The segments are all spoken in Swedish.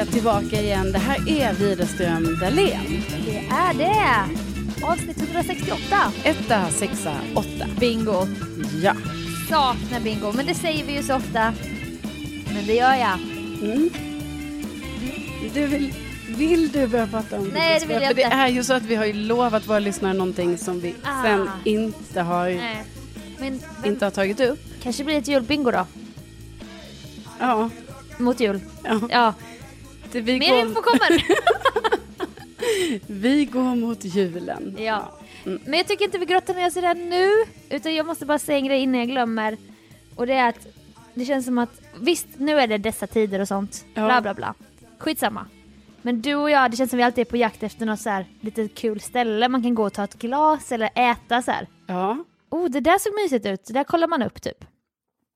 är tillbaka igen. Det här är Widerström Dahlén. Det är det! Avsnitt 168. Etta, sexa, åtta. Bingo. Ja. Saknar bingo, men det säger vi ju så ofta. Men det gör jag. Mm. Du vill, vill du börja prata om Nej, det vill jag För det inte. är ju så att vi har ju lovat våra lyssnare någonting som vi Ah. sen inte har, Nej. Men, men inte har tagit upp. kanske blir ett julbingo då? Ja. Mot jul. ja. Ja, Det, vi, mer info går, kommer. vi går mot julen. ja. Mm. Men jag tycker inte vi grottar ner oss i det nu. Utan jag måste bara säga en grej innan jag glömmer. Och det är att det känns som att, visst nu är det dessa tider och sånt. Ja. Bla bla bla. Skitsamma. Men du och jag, det känns som vi alltid är på jakt efter något så här lite kul ställe man kan gå och ta ett glas eller äta så här. Ja. Oh, det där såg mysigt ut. Det där kollar man upp typ.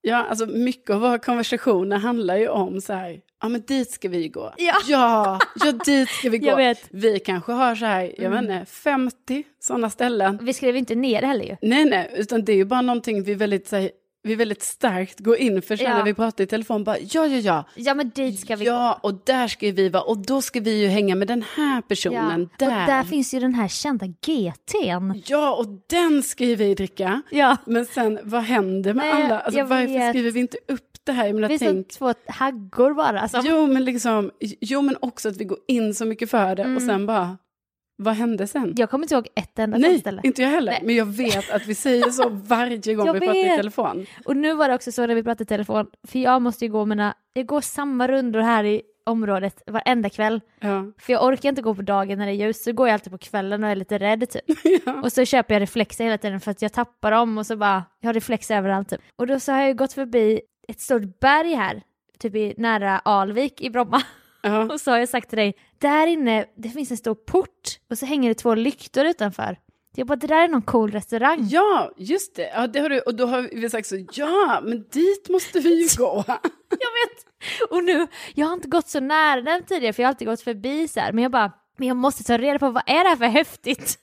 Ja, alltså mycket av våra konversationer handlar ju om så här, ja men dit ska vi gå. Ja. ja, ja dit ska vi gå. Vi kanske har så här, jag Mm. vet inte, 50 sådana ställen. Vi skrev inte ner det heller ju. Nej, nej, utan det är ju bara någonting vi väldigt, så här, vi väldigt starkt går in för sen Ja. när vi pratar i telefon, bara ja, ja, ja. Ja men dit ska vi gå. Ja, och där ska vi vara, och då ska vi ju hänga med den här personen, där. Och där finns ju den här kända GT'n. Ja, och den ska ju vi dricka. Ja. Men sen, vad händer med Nej, alla? Alltså, varför vet. skriver vi inte upp det här? Jag menar, Det tänk, finns två haggor bara. Som... Jo men, liksom, jo, men också att vi går in så mycket för det och Mm. sen bara, vad hände sen? Jag kommer inte ihåg ett enda Nej, ställe. inte jag heller. Nej. Men jag vet att vi säger så varje gång vi pratar i telefon. Och nu var det också så när vi pratade i telefon, för jag måste ju gå mina, jag går samma rundor här i området varenda kväll. Ja. För jag orkar inte gå på dagen när det är ljus, så går jag alltid på kvällen och är lite rädd typ. Ja. Och så köper jag reflexer hela tiden för att jag tappar dem och så bara, jag har reflexer överallt typ. Och då så har jag ju gått förbi ett stort berg här, typ i, nära Alvik i Bromma. Ja. Och så har jag sagt till dig, där inne, det finns en stor port och så hänger det två lyktor utanför. Jag bara, det där är någon cool restaurang. ja, just det. Ja, det har du, och då har vi sagt så, ja, men dit måste vi ju gå. Jag vet! Och nu, jag har inte gått så nära den tidigare för jag har alltid gått förbi så här. Men jag bara, men jag måste ta reda på vad är det här för häftigt?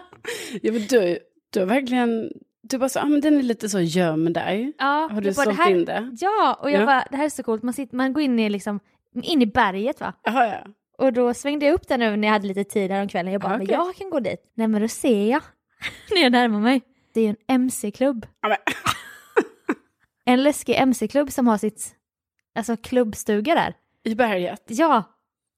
ja, men du, du har verkligen, du bara så, ja men den är lite så gömd där. Ja, Har du bara, sålt här, in det? Ja, och jag Ja. bara, det här är så coolt. Man, sitter, man går in i, liksom, in i berget va? Jaha, ja. Och då svängde jag upp där nu när jag hade lite tid här om kvällen. Jag bara, Ja, men okej. jag kan gå dit. Nej men då ser jag, när jag närmar mig, det är ju en MC-klubb. Men, En läskig MC-klubb som har sitt, alltså klubbstuga där. I berget. Ja,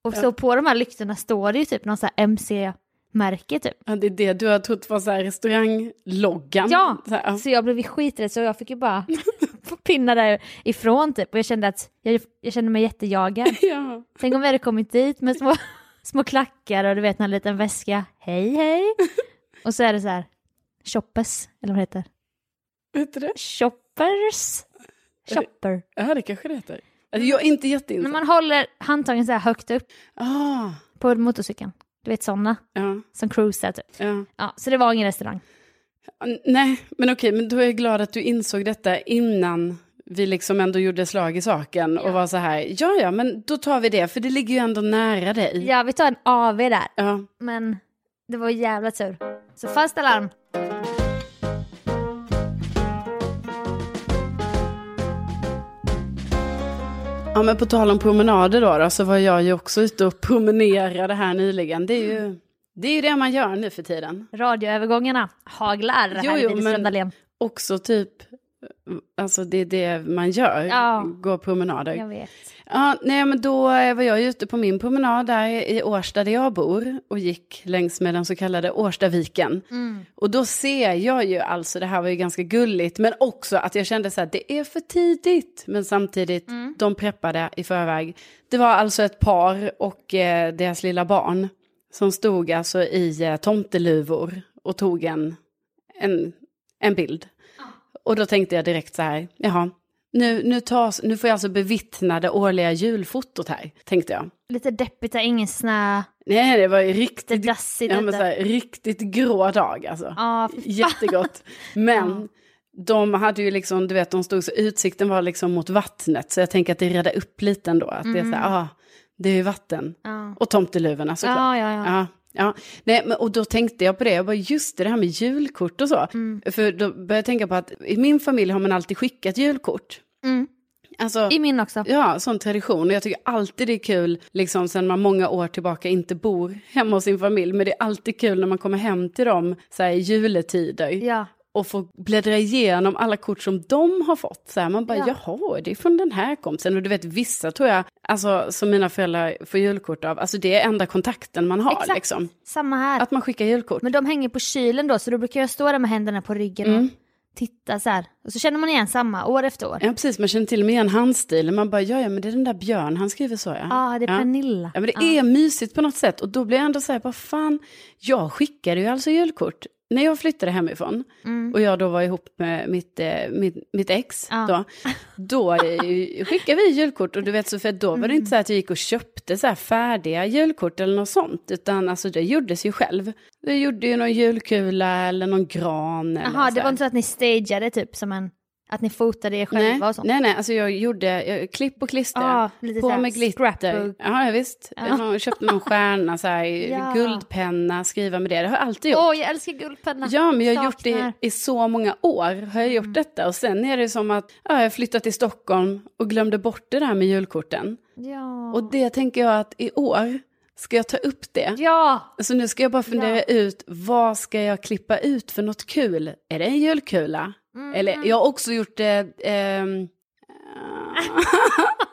och Ja. så på de här lyktorna står det ju typ någon sån här MC-märke typ. Ja, det är det du har trott var så här restaurangloggan. Ja, Så här, så jag blev skiträdd så jag fick ju bara pinna därifrån typ. Och jag kände att jag, jag kände mig jättejagad. ja. Tänk om vi hade kommit dit med små, små klackar och du vet en liten väska. Hej hej. Och så är det så här, shoppers, eller vad det heter. Du det? Shoppers. Shopper. Ja, det kanske det heter. Alltså, jag är inte När jätteinsatt. man håller handtagen så här högt upp Ah, på motorcykeln. Du vet sådana ja, som cruisar typ. ja. Ja, så det var ingen restaurang. Nej, men okej, men då är jag glad att du insåg detta innan vi liksom ändå gjorde slag i saken och Ja. var så här, ja, ja, men då tar vi det, för det ligger ju ändå nära dig. Ja, vi tar en AV där. Ja. Men det var jävla tur. Så fast alarm. ja, men på tal om promenader då, då, så var jag ju också ute och promenerade här nyligen. Det är ju det, är ju det man gör nu för tiden. Radioövergångarna haglar Jo, här jo, i men- Widerström Dahlén. Också typ, alltså det är det man gör, Ja. går promenader. Jag vet. Ja, nej, men då var jag ute på min promenad där i Årsta där jag bor och gick längs med den så kallade Årstaviken. Mm. Och då ser jag ju alltså, det här var ju ganska gulligt, men också att jag kände så här, det är för tidigt. Men samtidigt, Mm. de preppade i förväg. Det var alltså ett par och eh, deras lilla barn som stod alltså i eh, tomteluvor och tog en, en, en bild. Och då tänkte jag direkt så här, jaha, nu, nu, tas, nu får jag alltså bevittna det årliga julfotot här, tänkte jag. Lite deppigt, ingen snö, Nej, det var ju riktigt, ja, men så här, riktigt grå dag alltså. Fan. Jättegott. Men de hade ju liksom, du vet, de stod så, utsikten var liksom mot vattnet. Så jag tänker att det räddade upp lite ändå. Att det är så här, ah, det är ju vatten. Ja. Och tomteluvorna såklart. Ja, ja, ja. Ja, ja. Nej, men, och då tänkte jag på det, jag bara just det, det här med julkort och så. Mm. För då började jag tänka på att i min familj har man alltid skickat julkort. Mm. Alltså, I min också. Ja, sån tradition. Och jag tycker alltid det är kul, liksom sen man många år tillbaka inte bor hemma hos sin familj. Men det är alltid kul när man kommer hem till dem så här, i juletider. Ja. Och får bläddra igenom alla kort som de har fått. Så här, man bara, Ja. jaha, det är från den här kompisen. Och du vet, vissa tror jag, alltså som mina föräldrar får julkort av, alltså det är enda kontakten man har Exakt. liksom. Samma här. Att man skickar julkort. Men de hänger på kylen då, så då brukar jag stå där med händerna på ryggen Mm. och titta så här. Och så känner man igen samma år efter år. Ja, Ja, precis, man känner till och med igen handstilen. Man bara, ja, ja, men det är den där Björn, han skriver så ja. ah, det är ja. Pernilla. Ja men det är mysigt på något sätt och då blir jag ändå så här, vad fan, jag skickade ju alltså julkort när jag flyttade hemifrån Mm. och jag då var ihop med mitt, eh, mitt, mitt ex Ja. då, då skickade vi julkort och du vet så för då var det Mm. inte så att jag gick och köpte så färdiga julkort eller något sånt utan alltså det gjordes ju själv. Det gjorde ju någon julkula eller någon gran Jaha, det var inte så att ni stageade typ som en, att ni fotade er själva Nej, och sånt? nej, nej, alltså jag gjorde jag, klipp och klister. Ah, på med glitter. scrapbook. Ja, visst. Ja. Jag köpte någon stjärna, så här, Ja. guldpenna, skriva med det. Det har jag alltid gjort. Åh, jag älskar guldpenna. Ja, men jag har gjort det Saknar. i så många år. Har jag gjort Mm. detta. Och sen är det som att ja, jag flyttat till Stockholm och glömde bort det där med julkorten. Ja. Och det tänker jag att i år ska jag ta upp det. Ja! Så nu ska jag bara fundera Ja. ut, vad ska jag klippa ut för något kul? Är det en julkula? Mm. Eller jag har också gjort det... ehm,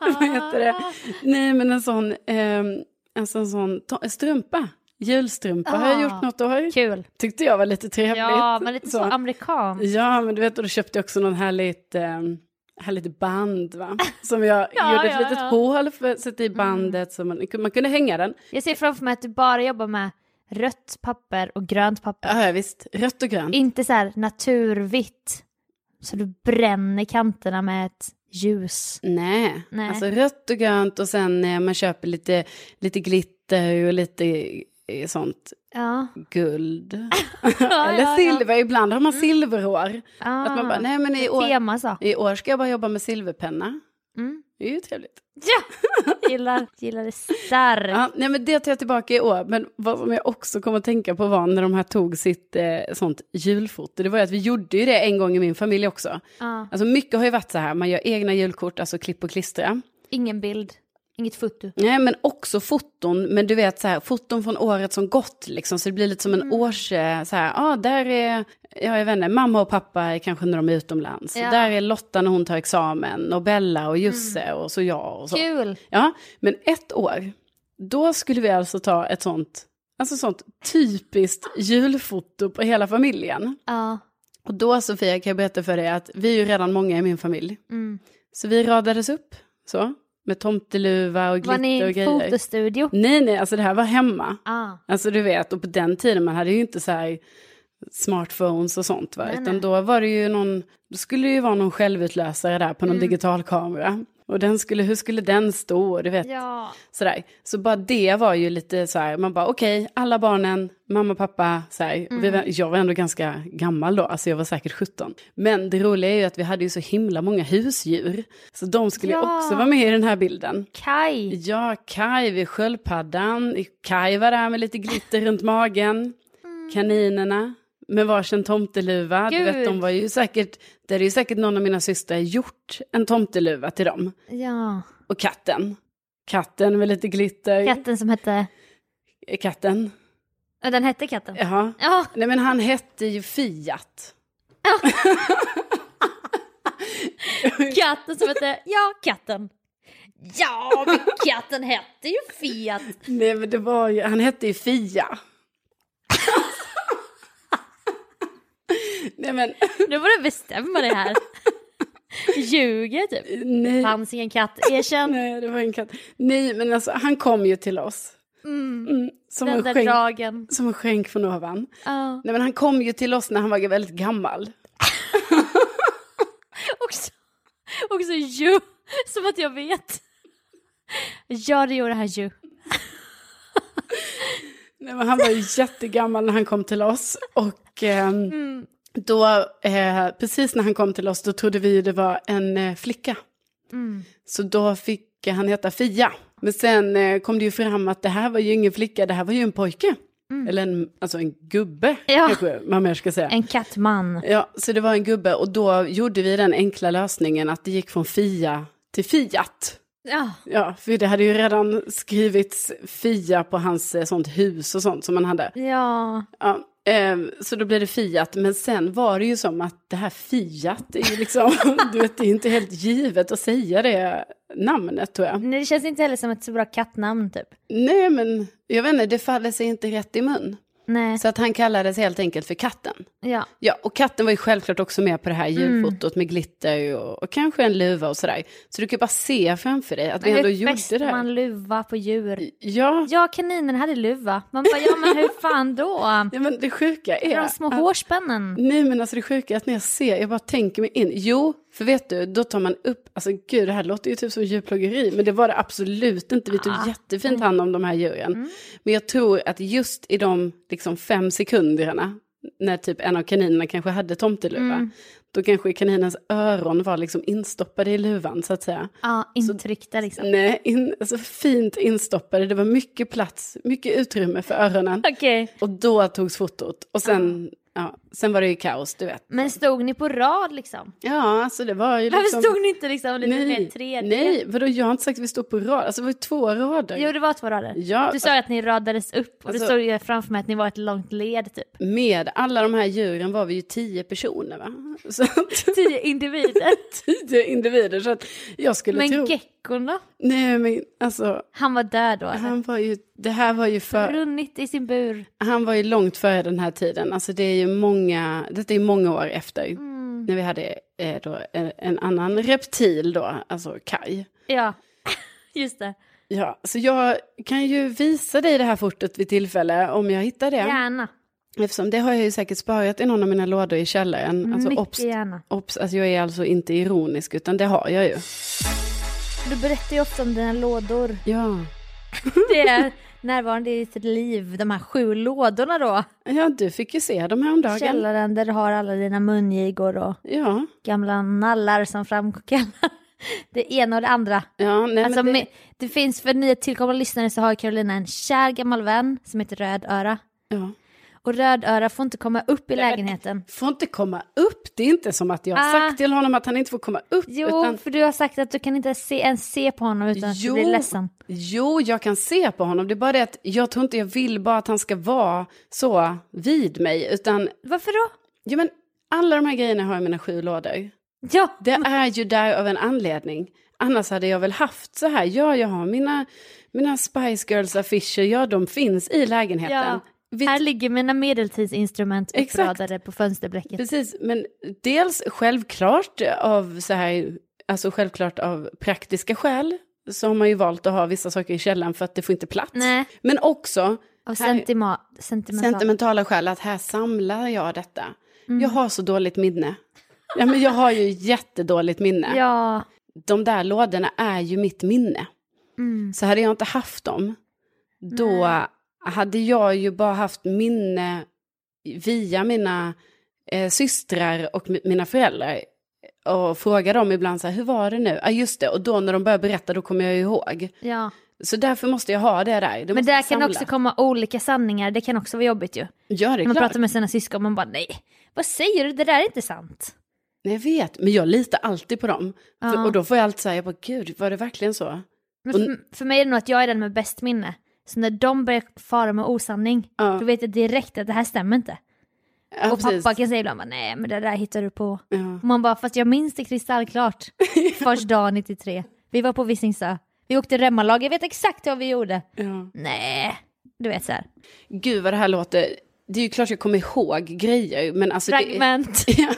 vad heter det? Nej, men en sån, ehm, en sån, sån strumpa. Julstrumpa har jag Ah. gjort något år. Kul. Tyckte jag var lite trevligt. Ja, men lite så, amerikan. Ja, men du vet, och då köpte jag också någon härligt, um, härligt band, va? Som jag Ja, gjorde ett ja, litet ja. hål för att sätta i bandet så man, man kunde hänga den. Jag ser framför mig att du bara jobbar med rött papper och grönt papper. Ja, visst. Rött och grönt. Inte så här naturvitt. Så du bränner kanterna med ett ljus. Nej. Nej. alltså rött och grönt och sen eh, man köper lite, lite glitter och lite eh, sånt Ja. guld. ja, Eller ja. silver, ibland har man silverhår. Ah, Att man bara, nej men i år, Tema så. i år ska jag bara jobba med silverpenna. Mm. Det är ju trevligt. Ja! Gillar, gillar det starkt. Ja, nej men det tar jag tillbaka i år. Men vad som jag också kom att tänka på var när de här tog sitt eh, sånt julfoto. Det var ju att vi gjorde ju det en gång i min familj också. Ja. Alltså mycket har ju varit så här, man gör egna julkort, alltså klipp och klistra. Ingen bild, inget foto. Nej, men också foton, men du vet så här, foton från året som gått liksom, så det blir lite som en års, eh, så här, ah, där är, ja, jag vet inte, mamma och pappa är kanske när de är utomlands. Ja. Där är Lotta när hon tar examen, och Bella och Jusse och så jag och så. Kul! Ja, men ett år, då skulle vi alltså ta ett sånt, alltså sånt typiskt julfoto på hela familjen. Ja. Och då Sofia kan jag berätta för dig att vi är ju redan många i min familj. Mm. Så vi radades upp, så, med tomteluva och Var ni glitter i och en grejer. fotostudio? Nej, nej, alltså det här var hemma. Ah. Alltså du vet, och på den tiden man hade ju inte så här smartphones och sånt va. Nej, Utan nej. då var det ju någon, då skulle det ju vara någon självutlösare där på någon Mm. digitalkamera. Och den skulle, hur skulle den stå? Du vet, Ja. sådär. Så bara det var ju lite så här, man bara okej, alla barnen, mamma, pappa, så här. Och Vi var, jag var ändå ganska gammal då, alltså jag var säkert 17. Men det roliga är ju att vi hade ju så himla många husdjur. Så de skulle Ja. också vara med i den här bilden. Kaj. Ja, Kaj vid sköldpaddan. Kaj var där med lite glitter runt magen. Kaninerna med varsin tomteluva. Du vet, Gud. de var ju säkert, det är ju säkert någon av mina systrar gjort en tomteluva till dem. Ja. Och katten. Katten med lite glitter. Katten som hette... Katten. Ja, den hette katten. Jaha. Ja. Nej men han hette ju Fiat. Katten som hette... Ja, katten. Ja, men katten hette ju Fiat. Nej men det var ju, han hette ju Fia. Nej men, Nu får du bestämma det här. Ljuger typ. nej. Fanns ingen katt, erkänn. Nej, det var en katt. Nej, men alltså han kom ju till oss. Mm. Mm, som, Den en där skänk, dragen. som en skänk från ovan. Ja. Nej, men han kom ju till oss när han var väldigt gammal. Också, också ju. Som att jag vet. Ja, det gjorde han ju. Nej, men han var ju jättegammal när han kom till oss. Och ehm, Mm. Då, eh, precis när han kom till oss, då trodde vi det var en eh, flicka. Mm. Så då fick han heta Fia. Men sen eh, kom det ju fram att det här var ju ingen flicka, det här var ju en pojke. Eller en, alltså en gubbe, Mm. Ja. kanske man mer ska säga. En kattman. Ja, så det var en gubbe och då gjorde vi den enkla lösningen att det gick från Fia till Fiat. Ja. Ja, för det hade ju redan skrivits Fia på hans eh, sånt hus och sånt som han hade. Ja. Ja, så då blev det Fiat, men sen var det ju som att det här Fiat är ju liksom, du vet, det är inte helt givet att säga det namnet tror jag. Nej, det känns inte heller som ett så bra kattnamn typ. Nej, men jag vet inte, det faller sig inte rätt i mun. Nej. Så att han kallades helt enkelt för katten. Ja. Ja, och katten var ju självklart också med på det här julfotot med glitter och, och kanske en luva och sådär. Så du kan bara se framför dig att vi ändå hur gjorde det här. man luva på djur? Ja, Ja, kaninen hade luva. Man bara, ja men hur fan då? ja, men det sjuka är... De små att- hårspännen. Nej men alltså det sjuka är att när jag ser, jag bara tänker mig in. Jo, för vet du, då tar man upp, alltså gud det här låter ju typ som djurplågeri, men det var det absolut inte. Vi tog Ah. jättefint hand om de här djuren. Mm. Men jag tror att just i de liksom fem sekunderna, när typ en av kaninerna kanske hade tomteluva, Mm. då kanske kaninens öron var liksom instoppade i luvan så att säga. Ja, intryckta liksom. Nej, in, alltså fint instoppade, det var mycket plats, mycket utrymme för öronen. Okej. Och då togs fotot. Och sen, ja, sen var det ju kaos, du vet. Men stod ni på rad liksom? Ja, alltså det var ju Varför liksom... stod ni inte liksom lite mer Nej, 3D? nej, vadå jag har inte sagt att vi stod på rad, alltså det var ju två rader. Jo, det var två rader. Ja, Du sa ju att ni radades upp och Alltså- det stod ju framför mig att ni var ett långt led typ. Med alla de här djuren var vi ju tio personer va? Så att, Tio individer. tio individer, så att jag skulle Men tro... geckon då? Nej men alltså, Han var död då han var ju, det här var ju för... Runnit i sin bur. Han var ju långt före den här tiden, alltså det är ju många, detta är många år efter. Mm. När vi hade eh, då en, en annan reptil då, alltså Kai. Ja, just det. Ja, så jag kan ju visa dig det här fotot vid tillfälle om jag hittar det. Gärna. Eftersom det har jag ju säkert sparat i någon av mina lådor i källaren. Alltså, Mycket obs, gärna. obs, alltså jag är alltså inte ironisk utan det har jag ju. Du berättar ju ofta om dina lådor. Ja, Det är närvarande i ditt liv, de här sju lådorna då. ja du fick ju se dem häromdagen. Källaren där du har alla dina mungigor och Ja, gamla nallar som framkallar det ena och det andra. ja nej, Alltså, det... det finns för nya tillkommande lyssnare så har Carolina en kär gammal vän som heter Rödöra. ja. Och Rödöra får inte komma upp i lägenheten. får inte komma upp. Det är inte som att jag har Ah. sagt till honom att han inte får komma upp. Jo, utan, för du har sagt att du kan inte se, ens se på honom utan att Jo. du blir ledsen. jo, jag kan se på honom. Det är bara det att jag tror inte jag vill bara att han ska vara så vid mig. Utan, Varför då? ja men alla de här grejerna har jag i mina sju lådor. Ja, Det är ju där av en anledning. Annars hade jag väl haft så här, ja jag har mina, mina Spice Girls-affischer, ja de finns i lägenheten. Ja. Vi, här ligger mina medeltidsinstrument Exakt. uppradade på fönsterblecket. precis, men dels självklart av så här, alltså självklart av praktiska skäl så har man ju valt att ha vissa saker i källaren för att det får inte plats. Nej, Men också av sentima- sentimental. sentimentala skäl att här samlar jag detta. Mm. Jag har så dåligt minne. Ja, men jag har ju jättedåligt minne. Ja, De där lådorna är ju mitt minne. mm. Så hade jag inte haft dem, då hade jag ju bara haft minne via mina eh, systrar och mi- mina föräldrar. Och fråga dem ibland så här, hur var det nu? Ja, just det. Och då när de börjar berätta, då kommer jag ihåg. ja. Så därför måste jag ha det där. Det Men där kan också komma olika sanningar, det kan också vara jobbigt ju. Ja, det är Man klart. pratar med sina syskon man bara nej, vad säger du, det där är inte sant. Nej, Jag vet, men jag litar alltid på dem. För, Ja. och då får jag alltid säga, jag bara, gud, var det verkligen så? Men Och- för, för mig är det nog att jag är den med bäst minne. Så när de börjar fara med osanning, Ja. då vet jag direkt att det här stämmer inte. Ja, och precis. pappa kan säga ibland nej men det där hittar du på. Ja. Och man bara, fast jag minns det kristallklart. Först dag 93. Vi var på Visingsö. Vi åkte remmarlag, jag vet exakt vad vi gjorde. Nej, du vet så här. Gud vad det här låter, det är ju klart jag kommer ihåg grejer, men alltså det är, Fragment. Ja.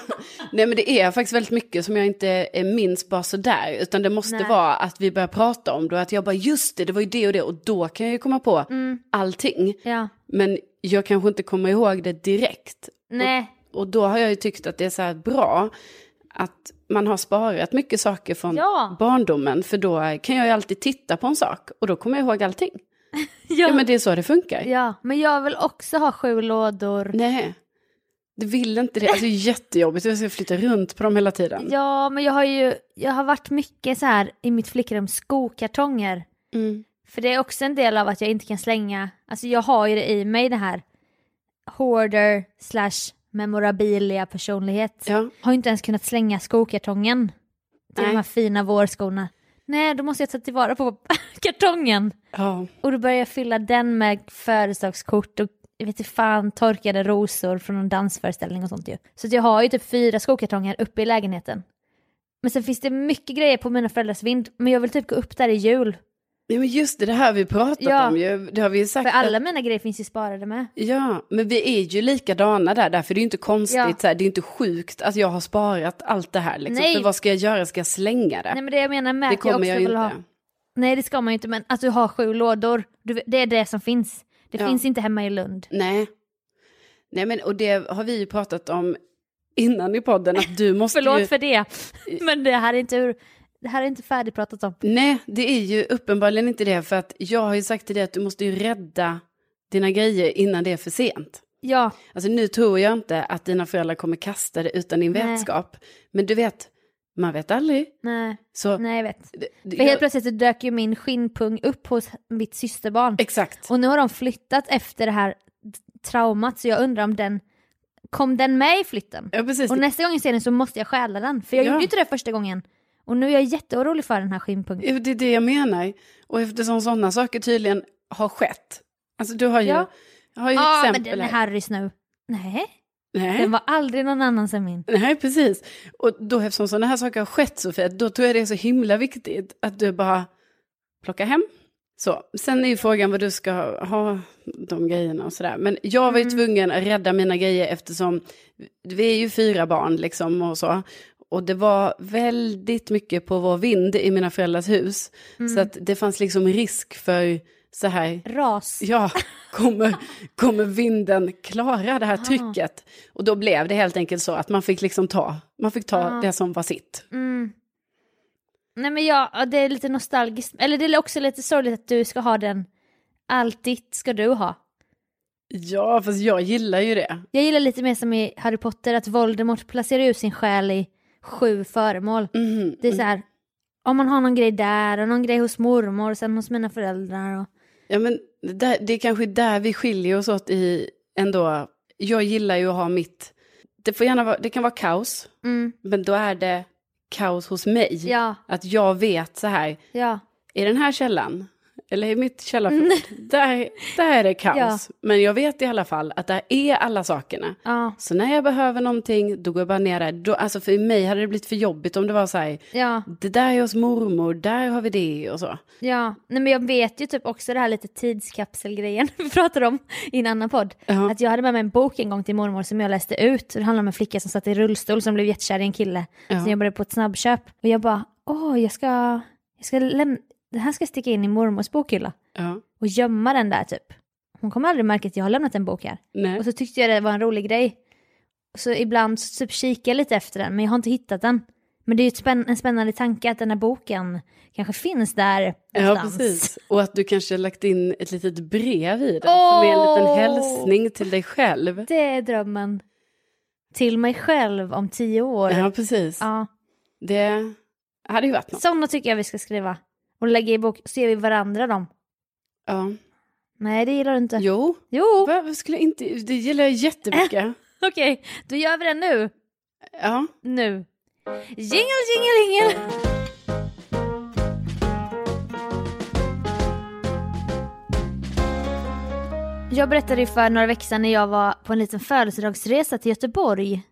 Nej men det är faktiskt väldigt mycket som jag inte eh, minns bara sådär. Utan det måste Nej. vara att vi börjar prata om det och att jag bara just det, det var ju det och det. Och då kan jag ju komma på Mm. allting. Ja, Men jag kanske inte kommer ihåg det direkt. nej, Och då har jag ju tyckt att det är så här bra att man har sparat mycket saker från Ja. barndomen. För då kan jag ju alltid titta på en sak och då kommer jag ihåg allting. ja. Ja men det är så det funkar. ja, men jag vill också ha sju lådor. Nej. Du vill inte det. Alltså det är jättejobbigt. Jag ska flytta runt på dem hela tiden. Ja, men jag har ju, jag har varit mycket så här i mitt flickrum, skokartonger. Mm. För det är också en del av att jag inte kan slänga, alltså jag har ju det i mig det här hoarder slash memorabilia personlighet. Ja. Har ju inte ens kunnat slänga skokartongen till Nej. de här fina vårskorna. Nej, då måste jag ta tillvara på kartongen. Ja, Och då började jag fylla den med födelsedagskort och jag vet inte fan, torkade rosor från en dansföreställning och sånt ju. Så jag har ju typ fyra skokartonger uppe i lägenheten. Men sen finns det mycket grejer på mina föräldrars vind, men jag vill typ gå upp där i jul. Ja men just det, det här vi pratat Ja. om ju. Det har vi ju sagt. För alla att- mina grejer finns ju sparade med. Ja, men vi är ju likadana där, därför är det ju inte konstigt, Ja. så här, det är inte sjukt att jag har sparat allt det här. Liksom. Nej. För vad ska jag göra, ska jag slänga det? Nej men det jag menar med det jag kommer också jag ju inte. ha... Nej det ska man ju inte, men att du har sju lådor, du, det är det som finns. Det Ja. finns inte hemma i Lund. Nej. Nej men och det har vi ju pratat om innan i podden att du måste Förlåt ju... för det, men det här är inte, hur, det här är inte färdigpratat om. Nej, det är ju uppenbarligen inte det för att jag har ju sagt till dig att du måste ju rädda dina grejer innan det är för sent. Ja, Alltså nu tror jag inte att dina föräldrar kommer kasta det utan din Nej. vetskap. Men du vet, man vet aldrig. nej, Så, nej jag vet. det, det, För helt jag, plötsligt så dök ju min skinnpung upp hos mitt systerbarn. exakt. Och nu har de flyttat efter det här traumat så jag undrar om den, kom den med i flytten? Ja, precis. Och nästa gång jag ser den så måste jag stjäla den, för jag Ja. gjorde ju inte det första gången. Och nu är jag jätteorolig för den här. Ja, Det är det jag menar. Och eftersom sådana saker tydligen har skett. Alltså du har ju, Ja. har ju Ja, men exempel den är Harrys nu. Nej, Nej. den var aldrig någon annans än min. Nej, precis. Och då eftersom sådana här saker har skett Sofia, då tror jag det är så himla viktigt att du bara plockar hem. Så, sen är ju frågan vad du ska ha de grejerna och sådär. Men jag var ju Mm. tvungen att rädda mina grejer eftersom vi är ju fyra barn liksom och så. Och det var väldigt mycket på vår vind i mina föräldrars hus. Mm. Så att det fanns liksom risk för så här, Ras. ja, kommer, kommer vinden klara det här Ah. trycket? Och då blev det helt enkelt så att man fick liksom ta, man fick ta Ah. det som var sitt. Mm. Nej men ja, det är lite nostalgiskt. Eller det är också lite sorgligt att du ska ha den. Allt ditt ska du ha. Ja, fast jag gillar ju det. Jag gillar lite mer som i Harry Potter att Voldemort placerar ut sin själ i sju föremål. Mhm. Det är så här, om man har någon grej där och någon grej hos mormor och sen hos mina föräldrar. Och... Ja, men det, där, det är kanske där vi skiljer oss åt i ändå. Jag gillar ju att ha mitt, det får gärna vara, det kan vara kaos, Mm, men då är det kaos hos mig. ja, Att jag vet så här, ja, i den här källan, eller i mitt källarförråd, där, där är det kaos. Ja. Men jag vet i alla fall att där är alla sakerna. ja, Så när jag behöver någonting, då går jag bara ner där. Då, alltså för mig hade det blivit för jobbigt om det var så här, ja, det där är hos mormor, där har vi det och så. ja. Nej men jag vet ju typ också det här lite tidskapselgrejen vi pratade om i en annan podd. Ja. Att jag hade med mig en bok en gång till mormor som jag läste ut. Det handlar om en flicka som satt i rullstol som blev jättekär i en kille. Ja. Som jobbade på ett snabbköp. Och jag bara, åh jag ska, jag ska lämna, det här ska jag sticka in i mormors bokhylla. Ja. Och gömma den där typ. Hon kommer aldrig märka att jag har lämnat en bok här. Nej. Och så tyckte jag det var en rolig grej. Så ibland så typ kikar jag lite efter den, men jag har inte hittat den. Men det är ju spänn- en spännande tanke att den här boken kanske finns där Ja, någonstans. precis. Och att du kanske har lagt in ett litet brev i den, som är en liten hälsning till dig själv. Det är drömmen. Till mig själv om tio år. Ja, precis. Ja. Det hade ju varit något. Sådana tycker jag vi ska skriva. Och lägga i bok, så ger vi varandra dem. Ja. Nej, det gillar du inte. Jo, Jo, varför skulle jag inte, det gillar jag jättemycket. okej. Då gör vi det nu. Ja. Nu. Jingle, jingle, jingle. Jag berättade ju för några veckor sedan när jag var på en liten födelsedagsresa till Göteborg.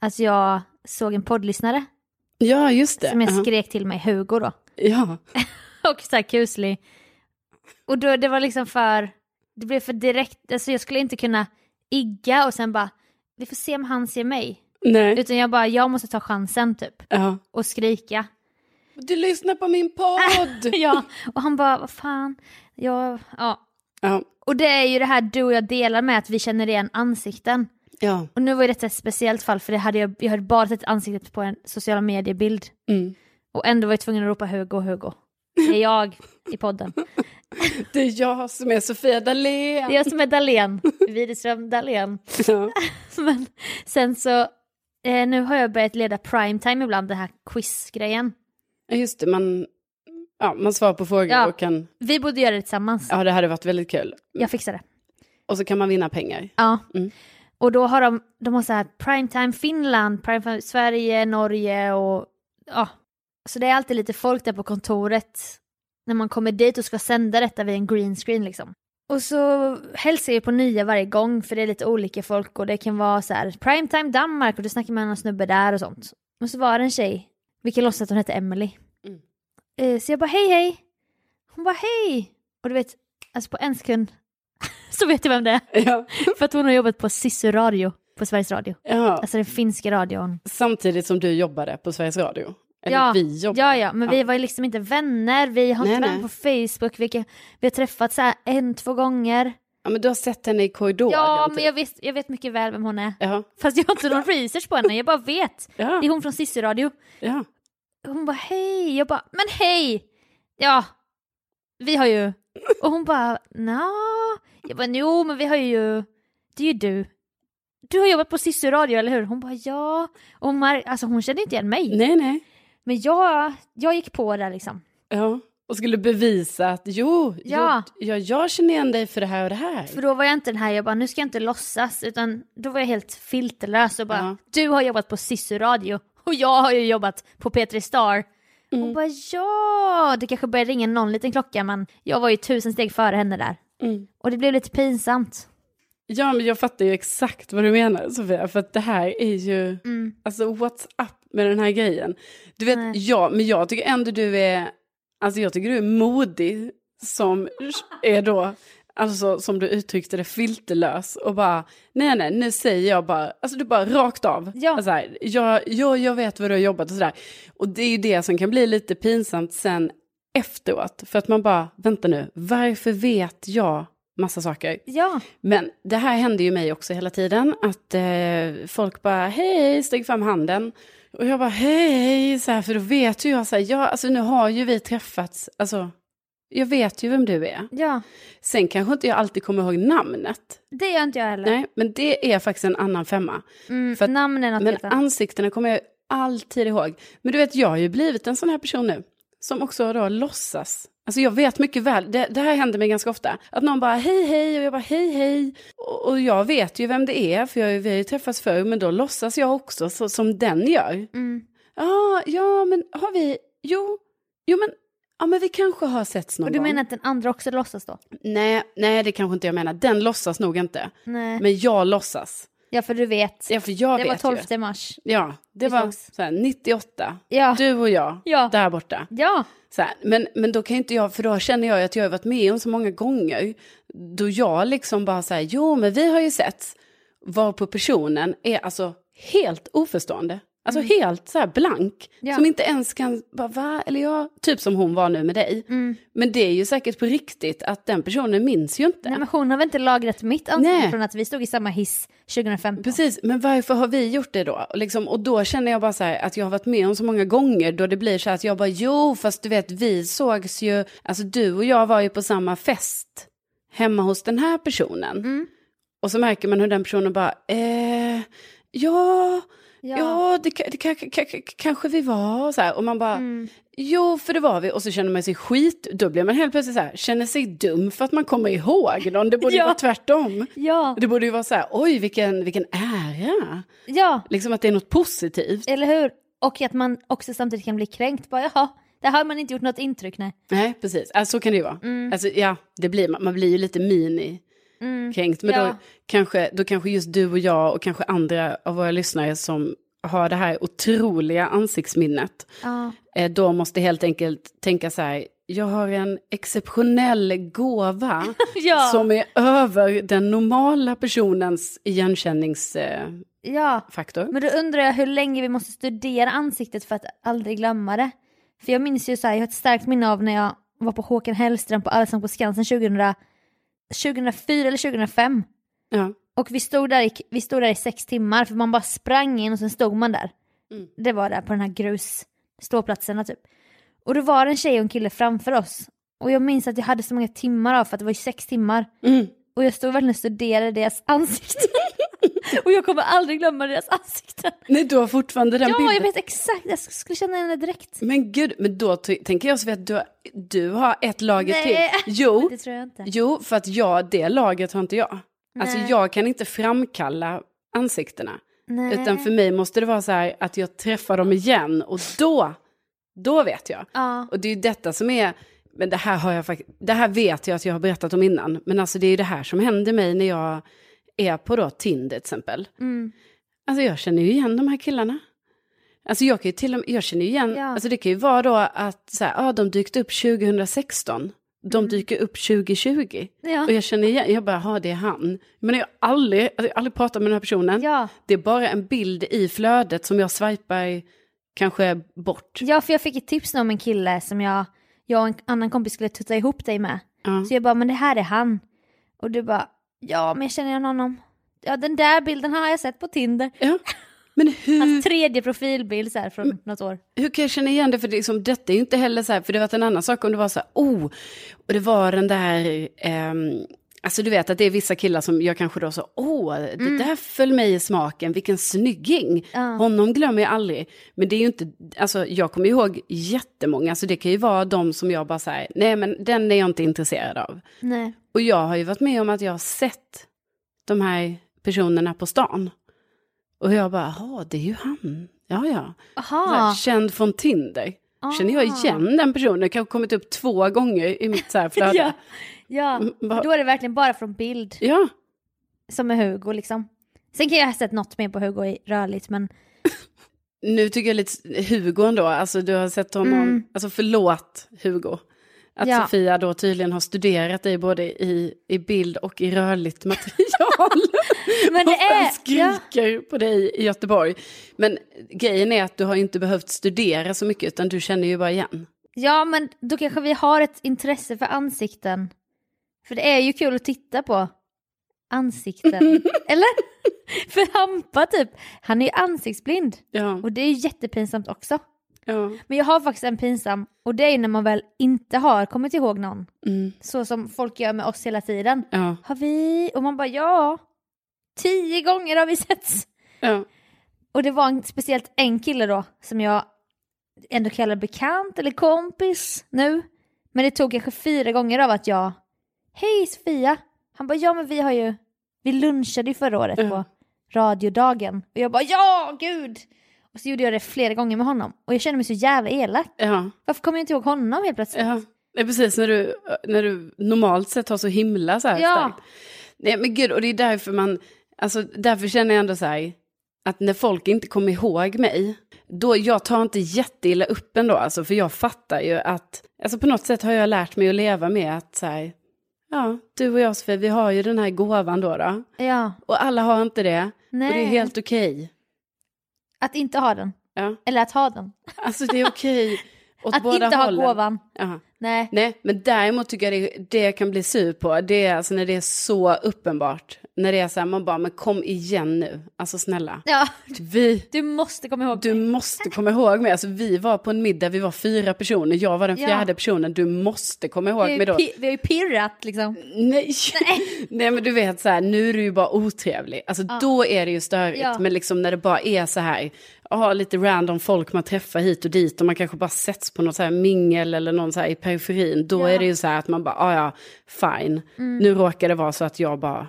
Att jag såg en poddlyssnare ja, just det. som jag Ja. skrek till mig, Hugo då. Ja. Och så här kuslig. Och då, det var liksom för, det blev för direkt, alltså jag skulle inte kunna igga och sen bara, vi får se om han ser mig. Nej. Utan jag bara, jag måste ta chansen typ. Ja. Och skrika. Du lyssnar på min podd! Ja, och han bara, vad fan, jag, ja. ja. Och det är ju det här du och jag delar med, att vi känner igen ansikten. Ja. Och nu var ju detta ett speciellt fall, för det hade jag, jag hade bara sett ansiktet på en sociala mediebild. Mm. Och ändå var jag tvungen att ropa Hugo, Hugo. Det är jag i podden. Det är jag som är Sofia Dalén. Det är jag som är Dahlén, Widerström Dahlén. Ja. Men sen så, eh, nu har jag börjat leda primetime ibland, den här quizgrejen. Ja, Just det, man, ja, man svarar på frågor Ja. och kan... Vi borde göra det tillsammans. Ja, det hade varit väldigt kul. Jag fixar det. Och så kan man vinna pengar. Ja. Mm. Och då har de, de har så här primetime Finland, primetime Sverige, Norge och ja, Så det är alltid lite folk där på kontoret när man kommer dit och ska sända detta vid en green screen liksom. Och så hälsar jag på nya varje gång för det är lite olika folk och det kan vara så här primetime Danmark och du snackar med någon snubbe där och sånt. Och så var det en tjej, vi kan låtsas att hon hette Emily. Mm. Eh, Så jag bara hej hej. Hon bara hej. Och du vet, alltså på en sekund så vet jag vem det är. Ja. För att hon har jobbat på Sissu Radio på Sveriges Radio. ja. Alltså den finska radion. Samtidigt som du jobbade på Sveriges Radio. Eller Ja, vi jobbade. Ja, ja, men vi var ju liksom inte vänner. Vi har inte nej. på Facebook. Vi, vi har träffats så här en, två gånger. Ja, men du har sett henne i korridoren. Ja, typ. men jag vet, jag vet mycket väl vem hon är. Ja, Fast jag har inte någon research på henne, jag bara vet. Det ja, är hon från Sissi Radio. ja. Hon bara hej, jag bara men hej! Ja, vi har ju... Och hon bara nja, jag bara jo men vi har ju... Det är ju du. Du har jobbat på Sissi Radio eller hur? Hon bara ja. Och hon, alltså, hon kände inte igen mig. Nej, nej. Men jag, jag gick på där liksom. Ja. Och skulle bevisa att jo, Ja. jo ja, jag känner igen dig för det här och det här. För då var jag inte den här, jag bara nu ska jag inte låtsas, utan då var jag helt filterlös och bara Ja. du har jobbat på Sissu Radio och jag har ju jobbat på P3 Star. Mm. Och bara ja, det kanske började ringa någon liten klocka men jag var ju tusen steg före henne där. Mm. Och det blev lite pinsamt. Ja, men jag fattar ju exakt vad du menar Sofia, för att det här är ju, Mm. alltså what's up med den här grejen? Du vet, Nej. ja, men jag tycker ändå du är, alltså jag tycker du är modig som är då, alltså som du uttryckte det, filterlös och bara, nej nej, nu säger jag bara, alltså du bara rakt av. Ja. Alltså här, jag, jag, jag vet vad du har jobbat och sådär. Och det är ju det som kan bli lite pinsamt sen efteråt, för att man bara, vänta nu, varför vet jag massa saker? Ja, Men det här händer ju mig också hela tiden, att eh, folk bara hej, sträcker fram handen. Och jag bara hej, så här, för då vet ju jag så här, ja, alltså nu har ju vi träffats, alltså, jag vet ju vem du är. ja, Sen kanske inte jag alltid kommer ihåg namnet, det gör inte jag heller. nej, men det är faktiskt en annan femma. Mm, att- namn är något Men ansiktena kommer jag alltid ihåg. Men du vet, jag har ju blivit en sån här person nu, som också då låtsas. Alltså jag vet mycket väl, det, det här händer mig ganska ofta, att någon bara hej hej och jag bara hej hej. Och, och jag vet ju vem det är, för jag, vi har ju träffats förr, men då låtsas jag också så, som den gör. Mm. Ja, ja men har vi, jo, jo men, ja men vi kanske har setts någon Och du gång. menar att den andra också låtsas då? Nej, nej det kanske inte jag menar, den låtsas nog inte. Nej. Men jag låtsas. Ja, för du vet. Ja, för jag det vet var ju. 12 mars. Ja, det Vi var sågs. så här, 98. Ja. Du och jag, Ja. där borta. Ja. Så här, men, men då kan ju inte jag, för då känner jag ju att jag har varit med om så många gånger, då jag liksom bara säger, jo men vi har ju sett, var på personen är alltså helt oförstående. Alltså helt så här blank, Ja. som inte ens kan, bara, va, eller ja, typ som hon var nu med dig. Mm. Men det är ju säkert på riktigt att den personen minns ju inte. Nej, men hon har väl inte lagrat mitt ansikte från att vi stod i samma hiss 2015? Precis, men varför har vi gjort det då? Och, liksom, och då känner jag bara så här att jag har varit med om så många gånger då det blir så här att jag bara jo, fast du vet vi sågs ju, alltså du och jag var ju på samma fest hemma hos den här personen. Mm. Och så märker man hur den personen bara, eh, ja, Ja. ja, det, det ka- kanske vi var så här. Och man bara, Mm. jo, för det var vi. Och så känner man sig skit, då blir man helt plötsligt så här, känner sig dum för att man kommer ihåg någon. Det borde ju Ja. vara tvärtom. Ja. Det borde ju vara så här, oj vilken, vilken ära. ja, Liksom att det är något positivt. eller hur? Och att man också samtidigt kan bli kränkt. Bara, jaha, där har man inte gjort något intryck, nej. Nej, precis. Alltså, så kan det ju vara. Alltså, ja, det blir, man blir ju lite mini Mm. kränkt. Men Ja. då, kanske, då kanske just du och jag och kanske andra av våra lyssnare som har det här otroliga ansiktsminnet. Ja. Eh, då måste helt enkelt tänka så här, jag har en exceptionell gåva Ja. som är över den normala personens igenkänningsfaktor. ja, men då undrar jag hur länge vi måste studera ansiktet för att aldrig glömma det. För jag minns ju så här, jag har ett starkt minne av när jag var på Håkan Hellström på Allsång på Skansen 2000, 2004 eller 2005. ja. Och vi stod, där i, vi stod där i sex timmar för man bara sprang in och sen stod man där. Mm. Det var där på den här grus ståplatserna typ. Och då var det en tjej och en kille framför oss. Och jag minns att jag hade så många timmar av för att det var ju sex timmar. Mm. Och jag stod verkligen och studerade deras ansikten. och jag kommer aldrig glömma deras ansikten. Nej, du har fortfarande den Ja, bilden. jag vet exakt. Jag skulle känna henne direkt. Men gud, men då tänker jag så att du, du har ett lager Nej. till. Jo, Det tror jag inte. jo, för att jag, det lagret har inte jag. Alltså Nej. jag kan inte framkalla ansiktena. Nej. Utan för mig måste det vara så här att jag träffar dem igen och då Då vet jag. Ja. Och det är ju detta som är, men det här har jag det här vet jag att jag har berättat om innan. Men alltså det är ju det här som händer mig när jag är på då Tinder till exempel. Mm. Alltså jag känner ju igen de här killarna. Alltså jag kan ju till och med, jag känner ju igen, Ja. alltså det kan ju vara då att så här, ja, de dykt upp 2016. De dyker upp 2020. Mm. Ja. Och jag känner igen, jag bara, ja det är han. Men jag har aldrig, alltså, jag har aldrig pratat med den här personen. Ja. Det är bara en bild i flödet som jag swipar kanske bort. ja, för jag fick ett tips om en kille som jag, jag och en annan kompis skulle tutta ihop dig med. Ja. Så jag bara, men det här är han. Och du bara, ja men jag känner igen honom. Ja den där bilden har jag sett på Tinder. Ja. Men hur, Hans tredje profilbild så här från något år. hur kan jag känna igen det? För det, liksom, detta är ju inte heller så här, för det var en annan sak om det var så här, oh, och det var den där, ehm, alltså du vet att det är vissa killar som jag kanske då så, åh, det där föll mig i smaken, vilken snygging. Ja. Honom glömmer jag aldrig. Men det är ju inte, alltså jag kommer ihåg jättemånga, så det kan ju vara de som jag bara säger, nej men den är jag inte intresserad av. Nej. Och jag har ju varit med om att jag har sett de här personerna på stan. Och jag bara, ja det är ju han. Ja, ja. Här, känd från Tinder. Känner jag igen den personen? Kanske kommit upp två gånger i mitt så här flöde. Ja. Ja, då är det verkligen bara från bild ja. som är Hugo liksom. Sen kan jag ha sett något mer på Hugo i rörligt men Nu tycker jag lite Hugo ändå, alltså du har sett honom, Mm. alltså förlåt Hugo. Att Ja. Sofia då tydligen har studerat dig både i, i bild och i rörligt material. Men det och är- skriker på dig i Göteborg. Men grejen är att du har inte behövt studera så mycket utan du känner ju bara igen. ja men då kanske vi har ett intresse för ansikten. För det är ju kul att titta på ansikten. Eller? För Hampa typ, han är ju ansiktsblind. Ja, Och det är ju jättepinsamt också. ja. Men jag har faktiskt en pinsam och det är när man väl inte har kommit ihåg någon. Mm, Så som folk gör med oss hela tiden. ja, Har vi? Och man bara ja. Tio gånger har vi setts. ja. Och det var en, speciellt en kille då som jag ändå kallar bekant eller kompis nu. Men det tog kanske fyra gånger av att jag, hej Sofia. Han bara ja men vi har ju, vi lunchade ju förra året Ja. på radiodagen. Och jag bara ja gud. Och så gjorde jag det flera gånger med honom. Och jag kände mig så jävla elak. ja. Varför kommer jag inte ihåg honom helt plötsligt? Ja, är precis när du, när du normalt sett har så himla så här Ja. starkt. Nej men gud, och det är därför man, alltså därför känner jag ändå så här, att när folk inte kommer ihåg mig, då jag tar inte jätteilla upp ändå, alltså för jag fattar ju att, alltså på något sätt har jag lärt mig att leva med att så här, ja, du och jag Sofie, vi har ju den här gåvan då, då Ja, och alla har inte det, nej. och det är helt okej. Att inte ha den. Ja, Eller att ha den. alltså det är okej åt Att båda inte ha hållen. gåvan. Ja. Nej. Nej, men däremot tycker jag det, det jag kan bli sur på, det är alltså när det är så uppenbart. När det är så här, man bara, men kom igen nu. Alltså snälla. Ja, Vi, du måste komma ihåg. du måste komma ihåg mig. Alltså vi var på en middag, vi var fyra personer, jag var den Ja. fjärde personen. Du måste komma ihåg mig då. vi har ju pirrat liksom. Nej. Nej, men du vet så här, nu är du ju bara otrevlig. Alltså då är det ju störigt. Ja. Men liksom när det bara är så här, ha lite random folk man träffar hit och dit och man kanske bara sätts på något så här mingel eller någon så här i periferin. Då Ja. är det ju så här att man bara, ah, ja, fine. Nu råkar det vara så att jag bara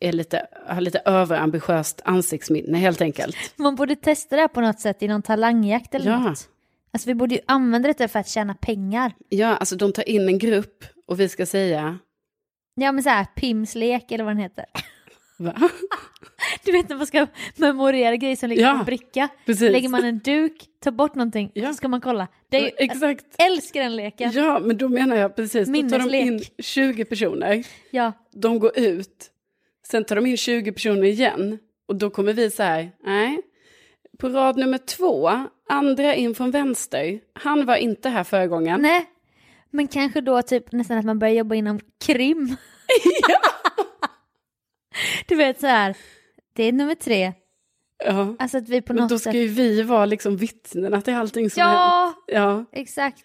är lite, har lite överambitiöst ansiktsminne helt enkelt. Man borde testa det här på något sätt i någon talangjakt eller Ja. något. Alltså vi borde ju använda det för att tjäna pengar. Ja, alltså de tar in en grupp och vi ska säga, Ja men så här, Pims lek eller vad den heter. Va? Du vet när man ska memorera grejer som ligger Ja, på en bricka. Precis. Lägger man en duk, tar bort någonting, Ja. så ska man kolla. Det är ju, Exakt. jag älskar den leken. Ja. Ja, men då menar jag precis, då tar de Minneslek. in 20 personer. de går ut, sen tar de in 20 personer igen. Och då kommer vi så här, nej. På rad nummer två, andra in från vänster. Han var inte här förra gången. Nej. Men kanske då typ nästan att man börjar jobba inom krim. du vet så här, det är nummer tre. Ja. Alltså att vi på Men något då ska ju vi vara liksom vittnena till allting som hänt. Ja, Ja, exakt.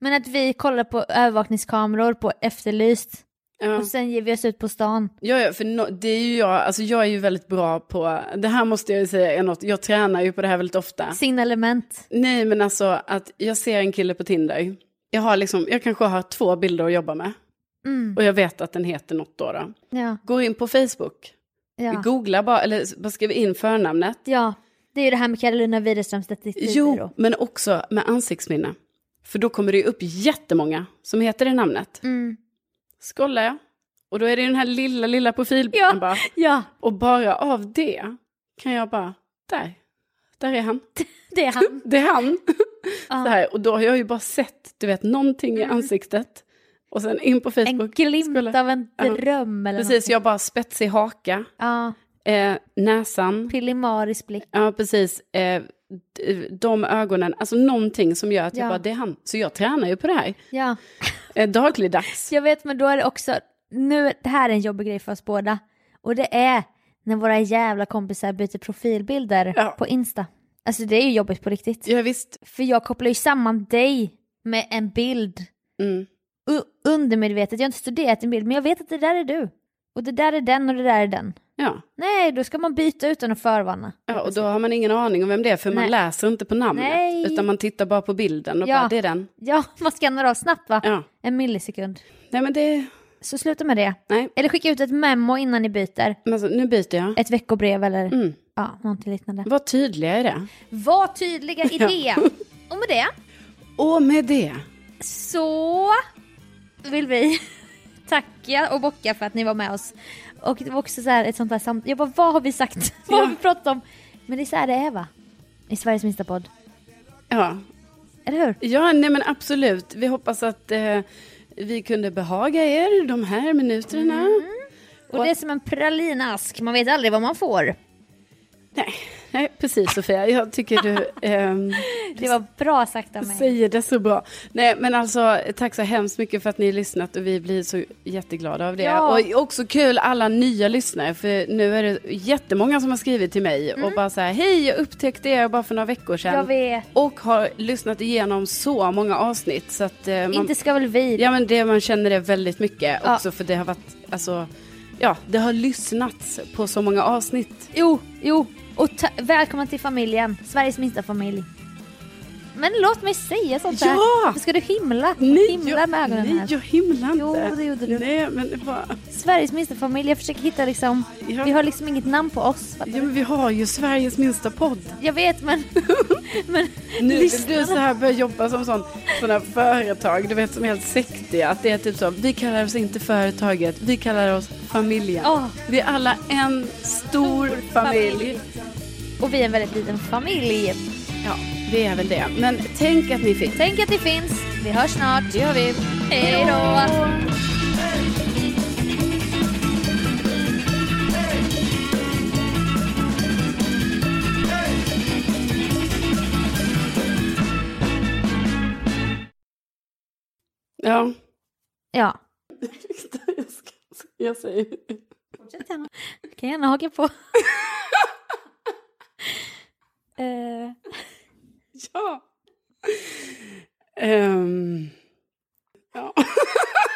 Men att vi kollar på övervakningskameror på Efterlyst ja. och sen ger vi oss ut på stan. Ja, ja, för no, det är ju jag, alltså jag är ju väldigt bra på, det här måste jag ju säga är något, jag tränar ju på det här väldigt ofta. Signalement. Nej, men alltså att jag ser en kille på Tinder, jag har liksom, jag kanske har två bilder att jobba med. Mm. Och jag vet att den heter något då. då. Ja, Går in på Facebook, ja, googlar bara, eller bara skriver in förnamnet. ja, Det är ju det här med Carolina Widerströms. Jo, då. men också med ansiktsminne. För då kommer det ju upp jättemånga som heter det namnet. Mm. Scrollar jag. Och då är det den här lilla, lilla profilbilden Ja. bara. Ja, Och bara av det kan jag bara, där, där är han. det är han. Det är han. Ja. Så här, och då har jag ju bara sett, du vet, någonting i ansiktet. Och sen in på En Facebook. glimt scrolla. av en Ja. dröm eller Precis, jag bara spetsig haka, Ja, eh, näsan. Pillimarisk blick. Ja, precis. Eh, de ögonen, alltså någonting som gör att jag Ja. bara, det är han. Så jag tränar ju på det här. Ja, Eh, dagligdags. jag vet men då är det också, nu, det här är en jobbig grej för oss båda. Och det är när våra jävla kompisar byter profilbilder Ja. på Insta. Alltså det är ju jobbigt på riktigt. Ja, visst. För jag kopplar ju samman dig med en bild Mm. Undermedvetet. Jag har inte studerat din bild men jag vet att det där är du. Och det där är den och det där är den. Ja. Nej, då ska man byta utan att förvarna. ja, och då har man ingen aning om vem det är, för man Nej. läser inte på namnet. Nej. Utan man tittar bara på bilden och Ja. bara, det är den. Ja, man skannar av snabbt va? Ja. En millisekund. Nej, men det, Så sluta med det. nej. Eller skicka ut ett memo innan ni byter. Men alltså, nu byter jag. Ett veckobrev eller Mm. ja, någonting liknande. Var tydliga i det. Var tydliga i det. Och med det Och med det. så vill vi tacka och bocka för att ni var med oss. Och det var också så här ett sånt där samt... Jag bara, vad har vi sagt? vad har vi pratat om? Men det är så här det är va? I Sveriges minsta podd. Ja, Eller hur? ja nej men absolut. Vi hoppas att eh, vi kunde behaga er de här minuterna. Mm. Och Och- det är som en pralinask, man vet aldrig vad man får. Nej, nej, precis Sofia. Jag tycker du ehm, Det var bra sagt av mig. säger det så bra. Nej, men alltså tack så hemskt mycket för att ni har lyssnat och vi blir så jätteglada av det. Ja. Och också kul alla nya lyssnare, för nu är det jättemånga som har skrivit till mig och bara så här, hej, jag upptäckte er bara för några veckor sedan. Mm. Jag vet. Och har lyssnat igenom så många avsnitt så att eh, man, Inte ska väl vi? Ja men det man känner det väldigt mycket Ja. också för det har varit, alltså, ja det har lyssnats på så många avsnitt. Jo, jo. Och välkomna välkommen till familjen, Sveriges minsta familj. Men låt mig säga sånt här. Ja! Ska du himla? himla jag, med ögonen nej, här. jag himlar inte. Jo, det gjorde du. Nej, men det var, Sveriges minsta familj, jag försöker hitta liksom, Ja. vi har liksom inget namn på oss. ja, men vi har ju Sveriges minsta podd. Jag vet men, men Nu vill du så här börja jobba som sån, sådana företag, du vet som är helt sektiga. Att det är typ så, vi kallar oss inte företaget, vi kallar oss familjen. Åh. Vi är alla en stor, familj. Och vi är en väldigt liten familj. Ja, det är väl det. Men tänk att ni finns. Tänk att ni finns, vi hörs snart. Det gör vi. Hej då! Ja. Ja, Jag, ska, jag säger. fortsätt gärna. Du kan gärna haka på. Eh, ja. Um, ja.